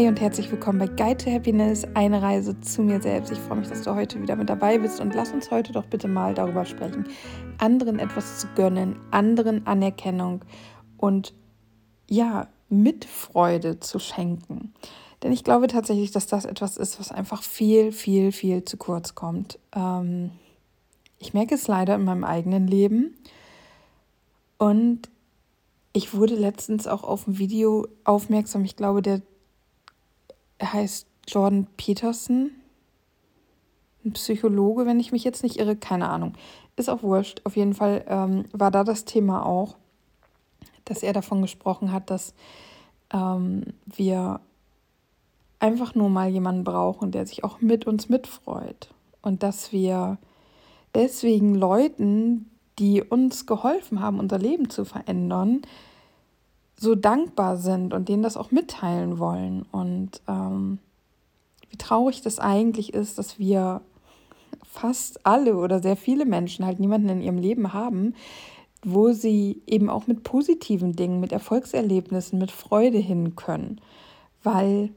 Hi und herzlich willkommen bei Guide to Happiness, eine Reise zu mir selbst. Ich freue mich, dass du heute wieder mit dabei bist und lass uns heute doch bitte mal darüber sprechen, anderen etwas zu gönnen, anderen Anerkennung und ja, Mitfreude zu schenken. Denn ich glaube tatsächlich, dass das etwas ist, was einfach viel, viel, viel zu kurz kommt. Ähm, ich merke es leider in meinem eigenen Leben und ich wurde letztens auch auf ein Video aufmerksam. Ich glaube, der heißt Jordan Peterson, ein Psychologe, wenn ich mich jetzt nicht irre, keine Ahnung. Ist auch wurscht. Auf jeden Fall ähm, war da das Thema auch, dass er davon gesprochen hat, dass ähm, wir einfach nur mal jemanden brauchen, der sich auch mit uns mitfreut. Und dass wir deswegen Leuten, die uns geholfen haben, unser Leben zu verändern, so dankbar sind und denen das auch mitteilen wollen. Und ähm, wie traurig das eigentlich ist, dass wir fast alle oder sehr viele Menschen halt niemanden in ihrem Leben haben, wo sie eben auch mit positiven Dingen, mit Erfolgserlebnissen, mit Freude hin können. Weil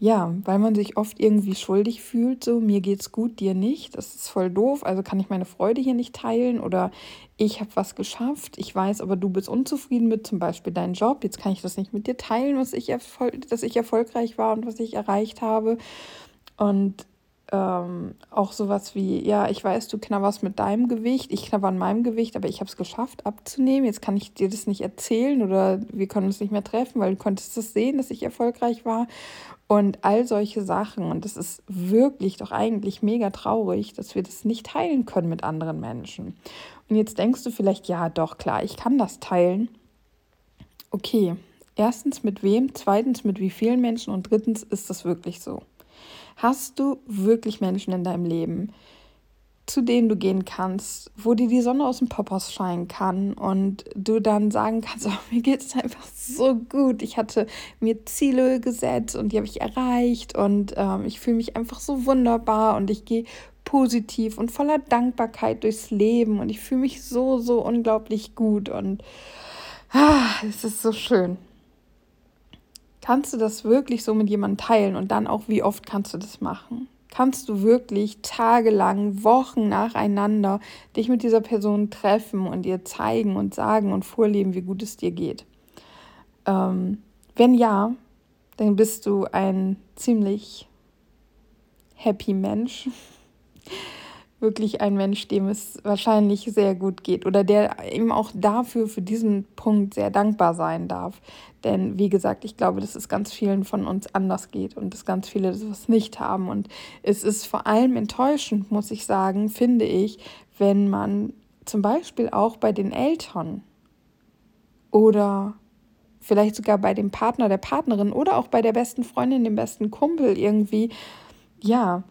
ja, weil man sich oft irgendwie schuldig fühlt, so mir geht's gut, dir nicht. Das ist voll doof, also kann ich meine Freude hier nicht teilen oder ich habe was geschafft, ich weiß, aber du bist unzufrieden mit zum Beispiel deinem Job, jetzt kann ich das nicht mit dir teilen, was ich dass ich erfolgreich war und was ich erreicht habe. Und ähm, auch sowas wie, ja, ich weiß, du knabberst mit deinem Gewicht, ich knabber an meinem Gewicht, aber ich habe es geschafft abzunehmen. Jetzt kann ich dir das nicht erzählen oder wir können uns nicht mehr treffen, weil du konntest es sehen, dass ich erfolgreich war. Und all solche Sachen. Und das ist wirklich doch eigentlich mega traurig, dass wir das nicht teilen können mit anderen Menschen. Und jetzt denkst du vielleicht, ja, doch, klar, ich kann das teilen. Okay, erstens mit wem, zweitens mit wie vielen Menschen und drittens ist das wirklich so. Hast du wirklich Menschen in deinem Leben, zu denen du gehen kannst, wo dir die Sonne aus dem Popos scheinen kann und du dann sagen kannst, oh, mir geht es einfach so gut. Ich hatte mir Ziele gesetzt und die habe ich erreicht und ähm, ich fühle mich einfach so wunderbar und ich gehe positiv und voller Dankbarkeit durchs Leben und ich fühle mich so, so unglaublich gut und ah, es ist so schön. Kannst du das wirklich so mit jemandem teilen und dann auch, wie oft kannst du das machen? Kannst du wirklich tagelang, Wochen nacheinander dich mit dieser Person treffen und ihr zeigen und sagen und vorleben, wie gut es dir geht? Ähm, wenn ja, dann bist du ein ziemlich happy Mensch wirklich ein Mensch, dem es wahrscheinlich sehr gut geht oder der eben auch dafür, für diesen Punkt sehr dankbar sein darf. Denn wie gesagt, ich glaube, dass es ganz vielen von uns anders geht und dass ganz viele das nicht haben. Und es ist vor allem enttäuschend, muss ich sagen, finde ich, wenn man zum Beispiel auch bei den Eltern oder vielleicht sogar bei dem Partner, der Partnerin oder auch bei der besten Freundin, dem besten Kumpel irgendwie, ja,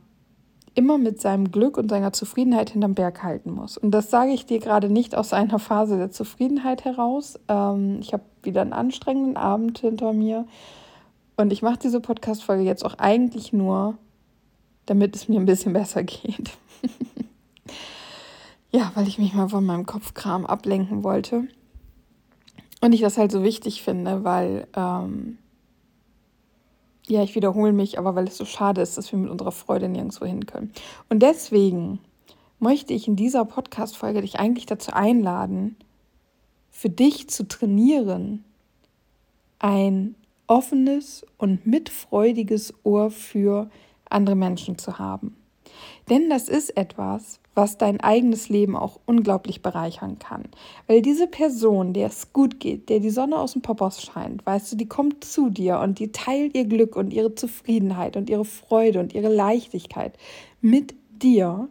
immer mit seinem Glück und seiner Zufriedenheit hinterm Berg halten muss. Und das sage ich dir gerade nicht aus einer Phase der Zufriedenheit heraus. Ähm, ich habe wieder einen anstrengenden Abend hinter mir. Und ich mache diese Podcast-Folge jetzt auch eigentlich nur, damit es mir ein bisschen besser geht. ja, weil ich mich mal von meinem Kopfkram ablenken wollte. Und ich das halt so wichtig finde, weil ähm, ja, ich wiederhole mich, aber weil es so schade ist, dass wir mit unserer Freude nirgendwo hin können. Und deswegen möchte ich in dieser Podcast-Folge dich eigentlich dazu einladen, für dich zu trainieren, ein offenes und mitfreudiges Ohr für andere Menschen zu haben. Denn das ist etwas, was dein eigenes Leben auch unglaublich bereichern kann. Weil diese Person, der es gut geht, der die Sonne aus dem Popos scheint, weißt du, die kommt zu dir und die teilt ihr Glück und ihre Zufriedenheit und ihre Freude und ihre Leichtigkeit mit dir,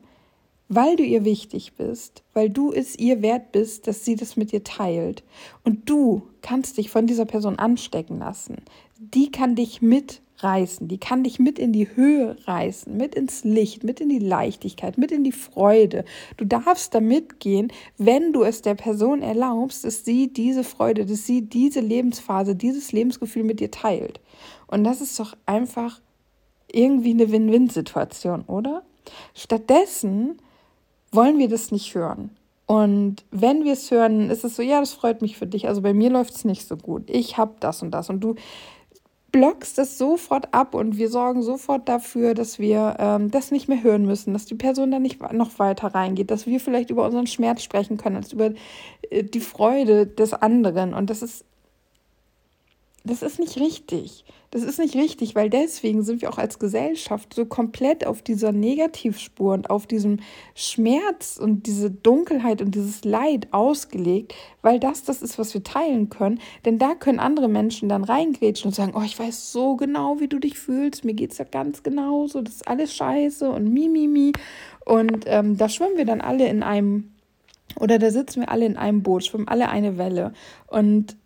weil du ihr wichtig bist, weil du es ihr wert bist, dass sie das mit dir teilt. Und du kannst dich von dieser Person anstecken lassen. Die kann dich mit reißen, die kann dich mit in die Höhe reißen, mit ins Licht, mit in die Leichtigkeit, mit in die Freude. Du darfst da mitgehen, wenn du es der Person erlaubst, dass sie diese Freude, dass sie diese Lebensphase, dieses Lebensgefühl mit dir teilt. Und das ist doch einfach irgendwie eine Win-Win-Situation, oder? Stattdessen wollen wir das nicht hören. Und wenn wir es hören, ist es so, ja, das freut mich für dich. Also bei mir läuft es nicht so gut. Ich habe das und das. Und du blockst das sofort ab und wir sorgen sofort dafür, dass wir ähm, das nicht mehr hören müssen, dass die Person da nicht noch weiter reingeht, dass wir vielleicht über unseren Schmerz sprechen können, als über äh, die Freude des anderen. Und das ist das ist nicht richtig. Das ist nicht richtig, weil deswegen sind wir auch als Gesellschaft so komplett auf dieser Negativspur und auf diesem Schmerz und diese Dunkelheit und dieses Leid ausgelegt, weil das das ist, was wir teilen können. Denn da können andere Menschen dann reingrätschen und sagen, oh, ich weiß so genau, wie du dich fühlst, mir geht es ja ganz genauso, das ist alles scheiße und mi, mi, mi. Und ähm, da schwimmen wir dann alle in einem, oder da sitzen wir alle in einem Boot, schwimmen alle eine Welle. Und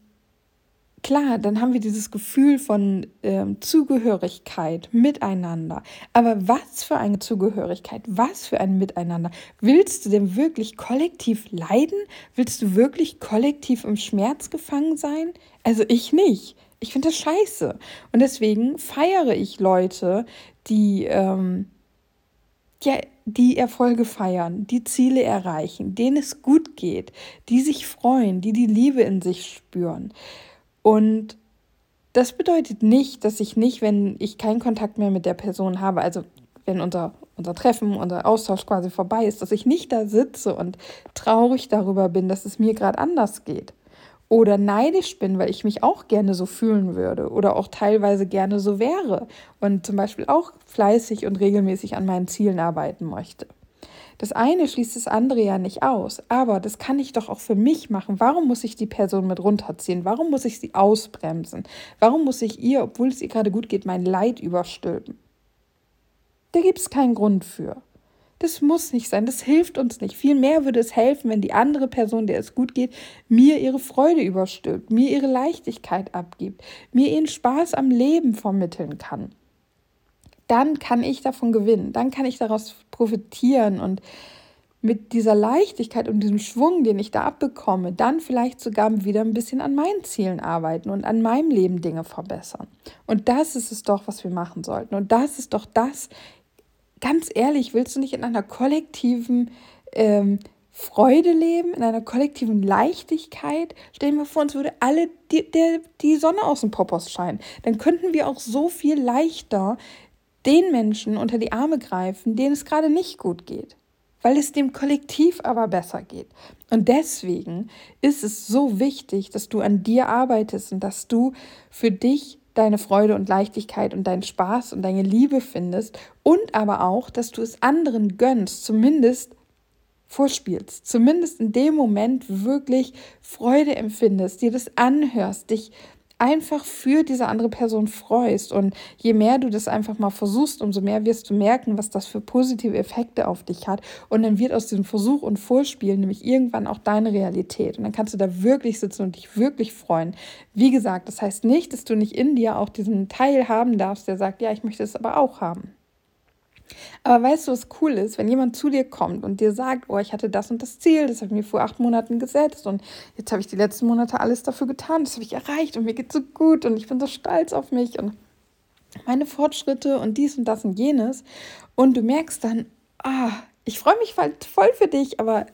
klar, dann haben wir dieses Gefühl von ähm, Zugehörigkeit, Miteinander. Aber was für eine Zugehörigkeit, was für ein Miteinander. Willst du denn wirklich kollektiv leiden? Willst du wirklich kollektiv im Schmerz gefangen sein? Also ich nicht. Ich finde das scheiße. Und deswegen feiere ich Leute, die, ähm, ja, die Erfolge feiern, die Ziele erreichen, denen es gut geht, die sich freuen, die die Liebe in sich spüren. Und das bedeutet nicht, dass ich nicht, wenn ich keinen Kontakt mehr mit der Person habe, also wenn unser, unser Treffen, unser Austausch quasi vorbei ist, dass ich nicht da sitze und traurig darüber bin, dass es mir gerade anders geht. Oder neidisch bin, weil ich mich auch gerne so fühlen würde oder auch teilweise gerne so wäre und zum Beispiel auch fleißig und regelmäßig an meinen Zielen arbeiten möchte. Das eine schließt das andere ja nicht aus, aber das kann ich doch auch für mich machen. Warum muss ich die Person mit runterziehen? Warum muss ich sie ausbremsen? Warum muss ich ihr, obwohl es ihr gerade gut geht, mein Leid überstülpen? Da gibt es keinen Grund für. Das muss nicht sein, das hilft uns nicht. Vielmehr würde es helfen, wenn die andere Person, der es gut geht, mir ihre Freude überstülpt, mir ihre Leichtigkeit abgibt, mir ihren Spaß am Leben vermitteln kann dann kann ich davon gewinnen, dann kann ich daraus profitieren und mit dieser Leichtigkeit und diesem Schwung, den ich da abbekomme, dann vielleicht sogar wieder ein bisschen an meinen Zielen arbeiten und an meinem Leben Dinge verbessern. Und das ist es doch, was wir machen sollten. Und das ist doch das, ganz ehrlich, willst du nicht in einer kollektiven ähm, Freude leben, in einer kollektiven Leichtigkeit? Stellen wir vor, uns würde alle die, der, die Sonne aus dem Popos scheinen. Dann könnten wir auch so viel leichter den Menschen unter die Arme greifen, denen es gerade nicht gut geht, weil es dem Kollektiv aber besser geht. Und deswegen ist es so wichtig, dass du an dir arbeitest und dass du für dich deine Freude und Leichtigkeit und deinen Spaß und deine Liebe findest und aber auch, dass du es anderen gönnst, zumindest vorspielst, zumindest in dem Moment wirklich Freude empfindest, dir das anhörst, dich einfach für diese andere Person freust. Und je mehr du das einfach mal versuchst, umso mehr wirst du merken, was das für positive Effekte auf dich hat. Und dann wird aus diesem Versuch und Vorspielen nämlich irgendwann auch deine Realität. Und dann kannst du da wirklich sitzen und dich wirklich freuen. Wie gesagt, das heißt nicht, dass du nicht in dir auch diesen Teil haben darfst, der sagt, ja, ich möchte es aber auch haben. Aber weißt du, was cool ist, wenn jemand zu dir kommt und dir sagt, oh, ich hatte das und das Ziel, das habe ich mir vor acht Monaten gesetzt und jetzt habe ich die letzten Monate alles dafür getan, das habe ich erreicht und mir geht so gut und ich bin so stolz auf mich und meine Fortschritte und dies und das und jenes. Und du merkst dann, ah, ich freue mich voll für dich, aber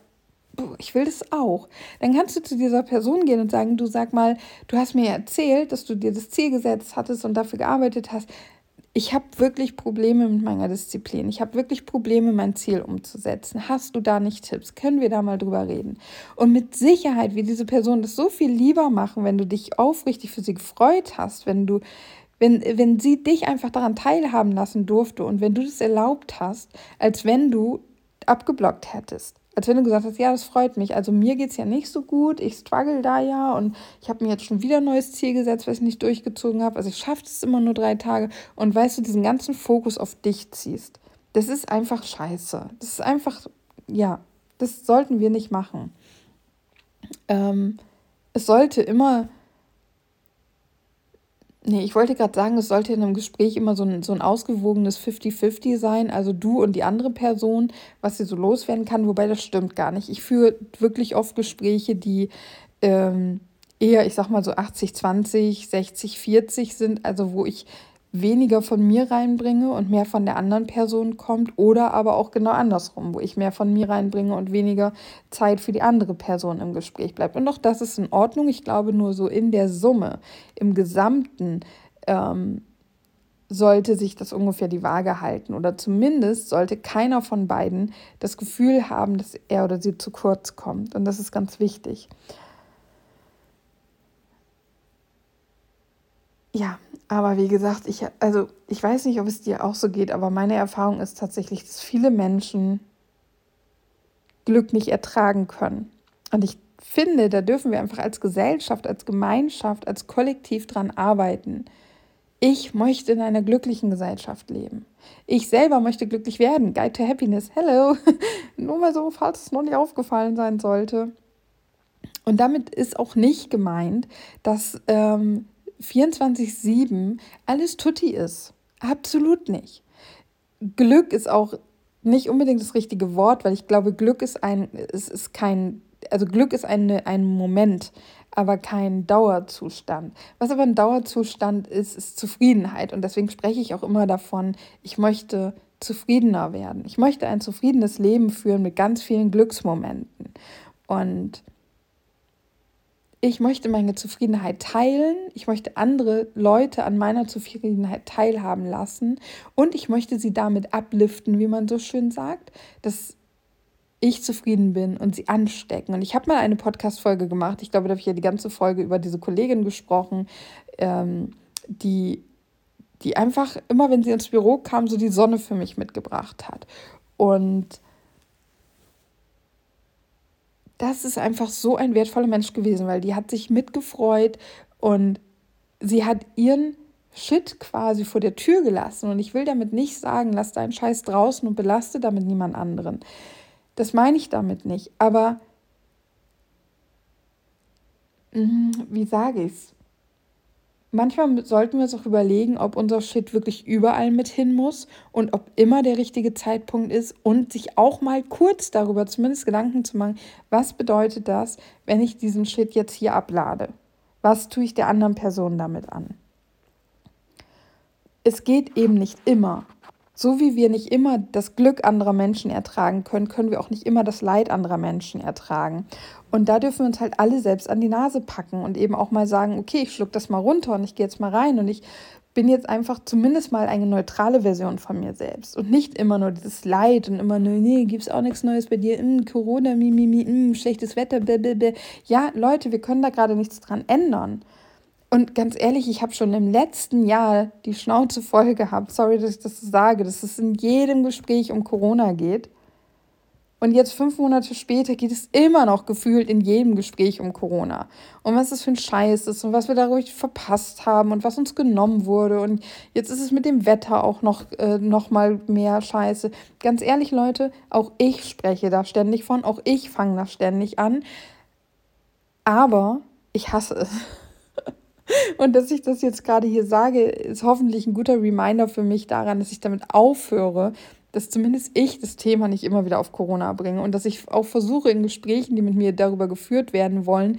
ich will das auch. Dann kannst du zu dieser Person gehen und sagen, du sag mal, du hast mir erzählt, dass du dir das Ziel gesetzt hattest und dafür gearbeitet hast ich habe wirklich Probleme mit meiner Disziplin. Ich habe wirklich Probleme, mein Ziel umzusetzen. Hast du da nicht Tipps? Können wir da mal drüber reden? Und mit Sicherheit wird diese Person das so viel lieber machen, wenn du dich aufrichtig für sie gefreut hast, wenn du wenn, wenn sie dich einfach daran teilhaben lassen durfte und wenn du das erlaubt hast, als wenn du abgeblockt hättest als wenn du gesagt hast, ja, das freut mich. Also mir geht es ja nicht so gut, ich struggle da ja und ich habe mir jetzt schon wieder ein neues Ziel gesetzt, was ich nicht durchgezogen habe. Also ich schaffe es immer nur drei Tage und weißt du, diesen ganzen Fokus auf dich ziehst. Das ist einfach scheiße. Das ist einfach, ja, das sollten wir nicht machen. Ähm, es sollte immer Nee, ich wollte gerade sagen, es sollte in einem Gespräch immer so ein, so ein ausgewogenes 50-50 sein, also du und die andere Person, was sie so loswerden kann, wobei das stimmt gar nicht. Ich führe wirklich oft Gespräche, die ähm, eher, ich sag mal so 80-20, 60-40 sind, also wo ich weniger von mir reinbringe und mehr von der anderen Person kommt oder aber auch genau andersrum, wo ich mehr von mir reinbringe und weniger Zeit für die andere Person im Gespräch bleibt. Und auch das ist in Ordnung. Ich glaube nur so in der Summe, im Gesamten ähm, sollte sich das ungefähr die Waage halten. Oder zumindest sollte keiner von beiden das Gefühl haben, dass er oder sie zu kurz kommt. Und das ist ganz wichtig. Ja, aber wie gesagt, ich, also ich weiß nicht, ob es dir auch so geht, aber meine Erfahrung ist tatsächlich, dass viele Menschen Glück nicht ertragen können. Und ich finde, da dürfen wir einfach als Gesellschaft, als Gemeinschaft, als Kollektiv dran arbeiten. Ich möchte in einer glücklichen Gesellschaft leben. Ich selber möchte glücklich werden. Guide to Happiness. Hello. Nur mal so, falls es noch nicht aufgefallen sein sollte. Und damit ist auch nicht gemeint, dass ähm, 24-7 alles tutti ist. Absolut nicht. Glück ist auch nicht unbedingt das richtige Wort, weil ich glaube, Glück ist ein, es ist kein, also Glück ist eine, ein Moment, aber kein Dauerzustand. Was aber ein Dauerzustand ist, ist Zufriedenheit. Und deswegen spreche ich auch immer davon, ich möchte zufriedener werden. Ich möchte ein zufriedenes Leben führen mit ganz vielen Glücksmomenten. Und ich möchte meine Zufriedenheit teilen, ich möchte andere Leute an meiner Zufriedenheit teilhaben lassen und ich möchte sie damit abliften, wie man so schön sagt, dass ich zufrieden bin und sie anstecken. Und ich habe mal eine Podcast-Folge gemacht, ich glaube, da habe ich ja die ganze Folge über diese Kollegin gesprochen, ähm, die, die einfach immer, wenn sie ins Büro kam, so die Sonne für mich mitgebracht hat. Und das ist einfach so ein wertvoller Mensch gewesen, weil die hat sich mitgefreut und sie hat ihren Shit quasi vor der Tür gelassen. Und ich will damit nicht sagen, lass deinen Scheiß draußen und belaste damit niemand anderen. Das meine ich damit nicht. Aber mhm, wie sage ich es? Manchmal sollten wir uns auch überlegen, ob unser Shit wirklich überall mit hin muss und ob immer der richtige Zeitpunkt ist und sich auch mal kurz darüber zumindest Gedanken zu machen, was bedeutet das, wenn ich diesen Shit jetzt hier ablade? Was tue ich der anderen Person damit an? Es geht eben nicht immer. So wie wir nicht immer das Glück anderer Menschen ertragen können, können wir auch nicht immer das Leid anderer Menschen ertragen. Und da dürfen wir uns halt alle selbst an die Nase packen und eben auch mal sagen, okay, ich schluck das mal runter und ich gehe jetzt mal rein und ich bin jetzt einfach zumindest mal eine neutrale Version von mir selbst und nicht immer nur dieses Leid und immer nur, nee, gibt's auch nichts Neues bei dir, mm, Corona, mi, mi, mi, mm, schlechtes Wetter, blablabla. Ja, Leute, wir können da gerade nichts dran ändern. Und ganz ehrlich, ich habe schon im letzten Jahr die Schnauze voll gehabt. Sorry, dass ich das sage, dass es in jedem Gespräch um Corona geht. Und jetzt fünf Monate später geht es immer noch gefühlt in jedem Gespräch um Corona. Und was das für ein Scheiß ist und was wir dadurch verpasst haben und was uns genommen wurde. Und jetzt ist es mit dem Wetter auch noch, äh, noch mal mehr Scheiße. Ganz ehrlich, Leute, auch ich spreche da ständig von, auch ich fange da ständig an. Aber ich hasse es. Und dass ich das jetzt gerade hier sage, ist hoffentlich ein guter Reminder für mich daran, dass ich damit aufhöre, dass zumindest ich das Thema nicht immer wieder auf Corona bringe und dass ich auch versuche, in Gesprächen, die mit mir darüber geführt werden wollen,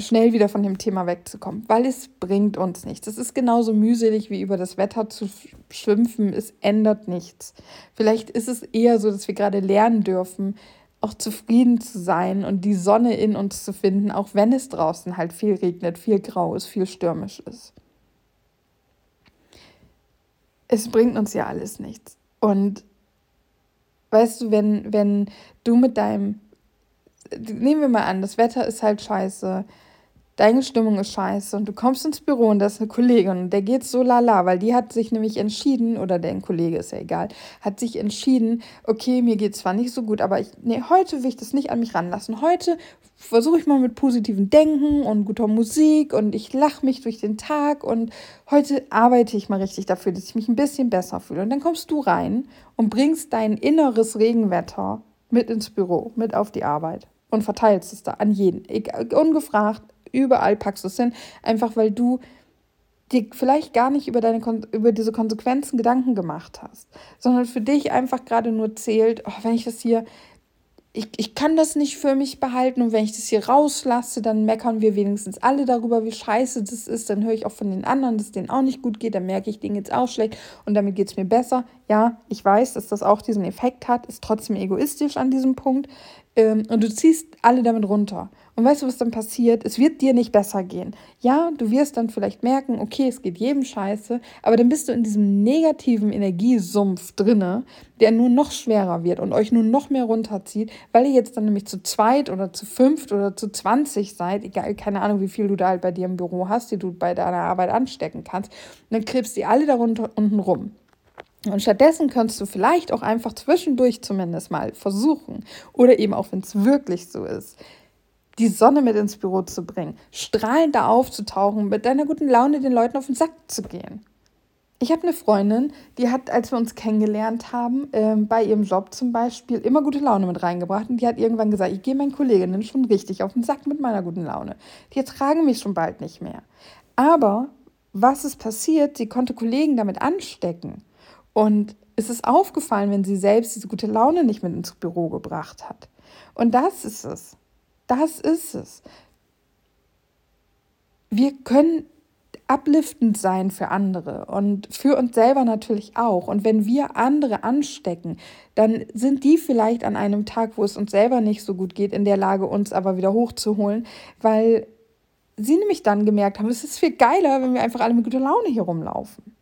schnell wieder von dem Thema wegzukommen, weil es bringt uns nichts. Es ist genauso mühselig wie über das Wetter zu schimpfen, es ändert nichts. Vielleicht ist es eher so, dass wir gerade lernen dürfen, auch zufrieden zu sein und die Sonne in uns zu finden, auch wenn es draußen halt viel regnet, viel grau ist, viel stürmisch ist. Es bringt uns ja alles nichts. Und weißt du, wenn, wenn du mit deinem, nehmen wir mal an, das Wetter ist halt scheiße, deine Stimmung ist scheiße und du kommst ins Büro und da ist eine Kollegin und der geht so lala, weil die hat sich nämlich entschieden, oder dein Kollege ist ja egal, hat sich entschieden, okay, mir geht zwar nicht so gut, aber ich, nee, heute will ich das nicht an mich ranlassen. Heute versuche ich mal mit positiven Denken und guter Musik und ich lache mich durch den Tag und heute arbeite ich mal richtig dafür, dass ich mich ein bisschen besser fühle. Und dann kommst du rein und bringst dein inneres Regenwetter mit ins Büro, mit auf die Arbeit und verteilst es da an jeden, ungefragt, Überall packst du es hin, einfach weil du dir vielleicht gar nicht über, deine, über diese Konsequenzen Gedanken gemacht hast, sondern für dich einfach gerade nur zählt, oh, wenn ich das hier, ich, ich kann das nicht für mich behalten und wenn ich das hier rauslasse, dann meckern wir wenigstens alle darüber, wie scheiße das ist, dann höre ich auch von den anderen, dass es denen auch nicht gut geht, dann merke ich, denen jetzt auch schlecht und damit geht es mir besser. Ja, ich weiß, dass das auch diesen Effekt hat, ist trotzdem egoistisch an diesem Punkt, ähm, und du ziehst alle damit runter. Und weißt du, was dann passiert? Es wird dir nicht besser gehen. Ja, du wirst dann vielleicht merken, okay, es geht jedem scheiße, aber dann bist du in diesem negativen Energiesumpf drinne, der nur noch schwerer wird und euch nur noch mehr runterzieht, weil ihr jetzt dann nämlich zu zweit oder zu fünft oder zu zwanzig seid, egal, keine Ahnung, wie viel du da halt bei dir im Büro hast, die du bei deiner Arbeit anstecken kannst. Und dann krebst die alle darunter unten rum. Und stattdessen kannst du vielleicht auch einfach zwischendurch zumindest mal versuchen, oder eben auch wenn es wirklich so ist, die Sonne mit ins Büro zu bringen, strahlend da aufzutauchen, mit deiner guten Laune den Leuten auf den Sack zu gehen. Ich habe eine Freundin, die hat, als wir uns kennengelernt haben, äh, bei ihrem Job zum Beispiel, immer gute Laune mit reingebracht. Und die hat irgendwann gesagt, ich gehe meinen Kolleginnen schon richtig auf den Sack mit meiner guten Laune. Die ertragen mich schon bald nicht mehr. Aber was ist passiert? Sie konnte Kollegen damit anstecken. Und es ist aufgefallen, wenn sie selbst diese gute Laune nicht mit ins Büro gebracht hat. Und das ist es. Das ist es. Wir können upliftend sein für andere und für uns selber natürlich auch. Und wenn wir andere anstecken, dann sind die vielleicht an einem Tag, wo es uns selber nicht so gut geht, in der Lage, uns aber wieder hochzuholen, weil sie nämlich dann gemerkt haben, es ist viel geiler, wenn wir einfach alle mit guter Laune hier rumlaufen.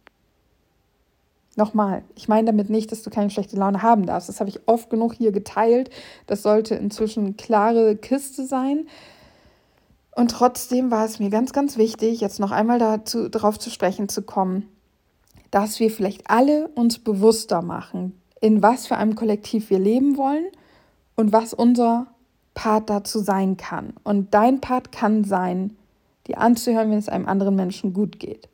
Nochmal, ich meine damit nicht, dass du keine schlechte Laune haben darfst. Das habe ich oft genug hier geteilt. Das sollte inzwischen klare Kiste sein. Und trotzdem war es mir ganz, ganz wichtig, jetzt noch einmal dazu, darauf zu sprechen zu kommen, dass wir vielleicht alle uns bewusster machen, in was für einem Kollektiv wir leben wollen und was unser Part dazu sein kann. Und dein Part kann sein, dir anzuhören, wenn es einem anderen Menschen gut geht.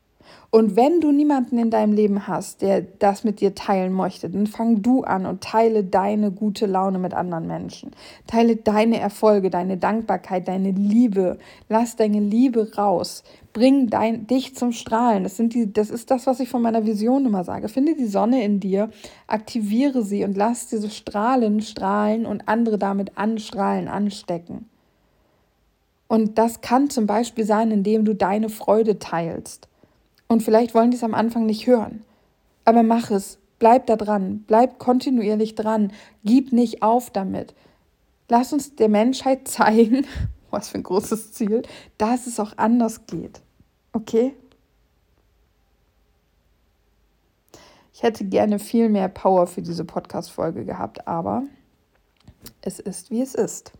Und wenn du niemanden in deinem Leben hast, der das mit dir teilen möchte, dann fang du an und teile deine gute Laune mit anderen Menschen. Teile deine Erfolge, deine Dankbarkeit, deine Liebe. Lass deine Liebe raus. Bring dein, dich zum Strahlen. Das, sind die, das ist das, was ich von meiner Vision immer sage. Finde die Sonne in dir, aktiviere sie und lass diese Strahlen strahlen und andere damit anstrahlen, anstecken. Und das kann zum Beispiel sein, indem du deine Freude teilst. Und vielleicht wollen die es am Anfang nicht hören. Aber mach es. Bleib da dran. Bleib kontinuierlich dran. Gib nicht auf damit. Lass uns der Menschheit zeigen, was für ein großes Ziel, dass es auch anders geht. Okay? Ich hätte gerne viel mehr Power für diese Podcast-Folge gehabt, aber es ist, wie es ist.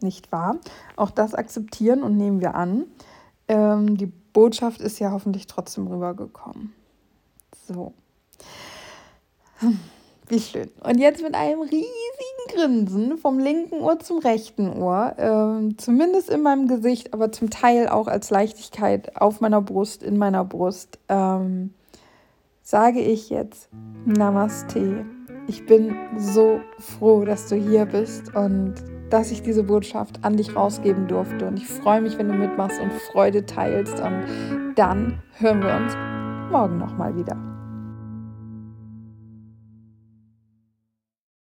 Nicht wahr? Auch das akzeptieren und nehmen wir an. Ähm, die Botschaft ist ja hoffentlich trotzdem rübergekommen. So. Wie schön. Und jetzt mit einem riesigen Grinsen vom linken Ohr zum rechten Ohr, äh, zumindest in meinem Gesicht, aber zum Teil auch als Leichtigkeit auf meiner Brust, in meiner Brust, ähm, sage ich jetzt Namaste. Ich bin so froh, dass du hier bist und dass ich diese Botschaft an dich rausgeben durfte. Und ich freue mich, wenn du mitmachst und Freude teilst. Und dann hören wir uns morgen nochmal wieder.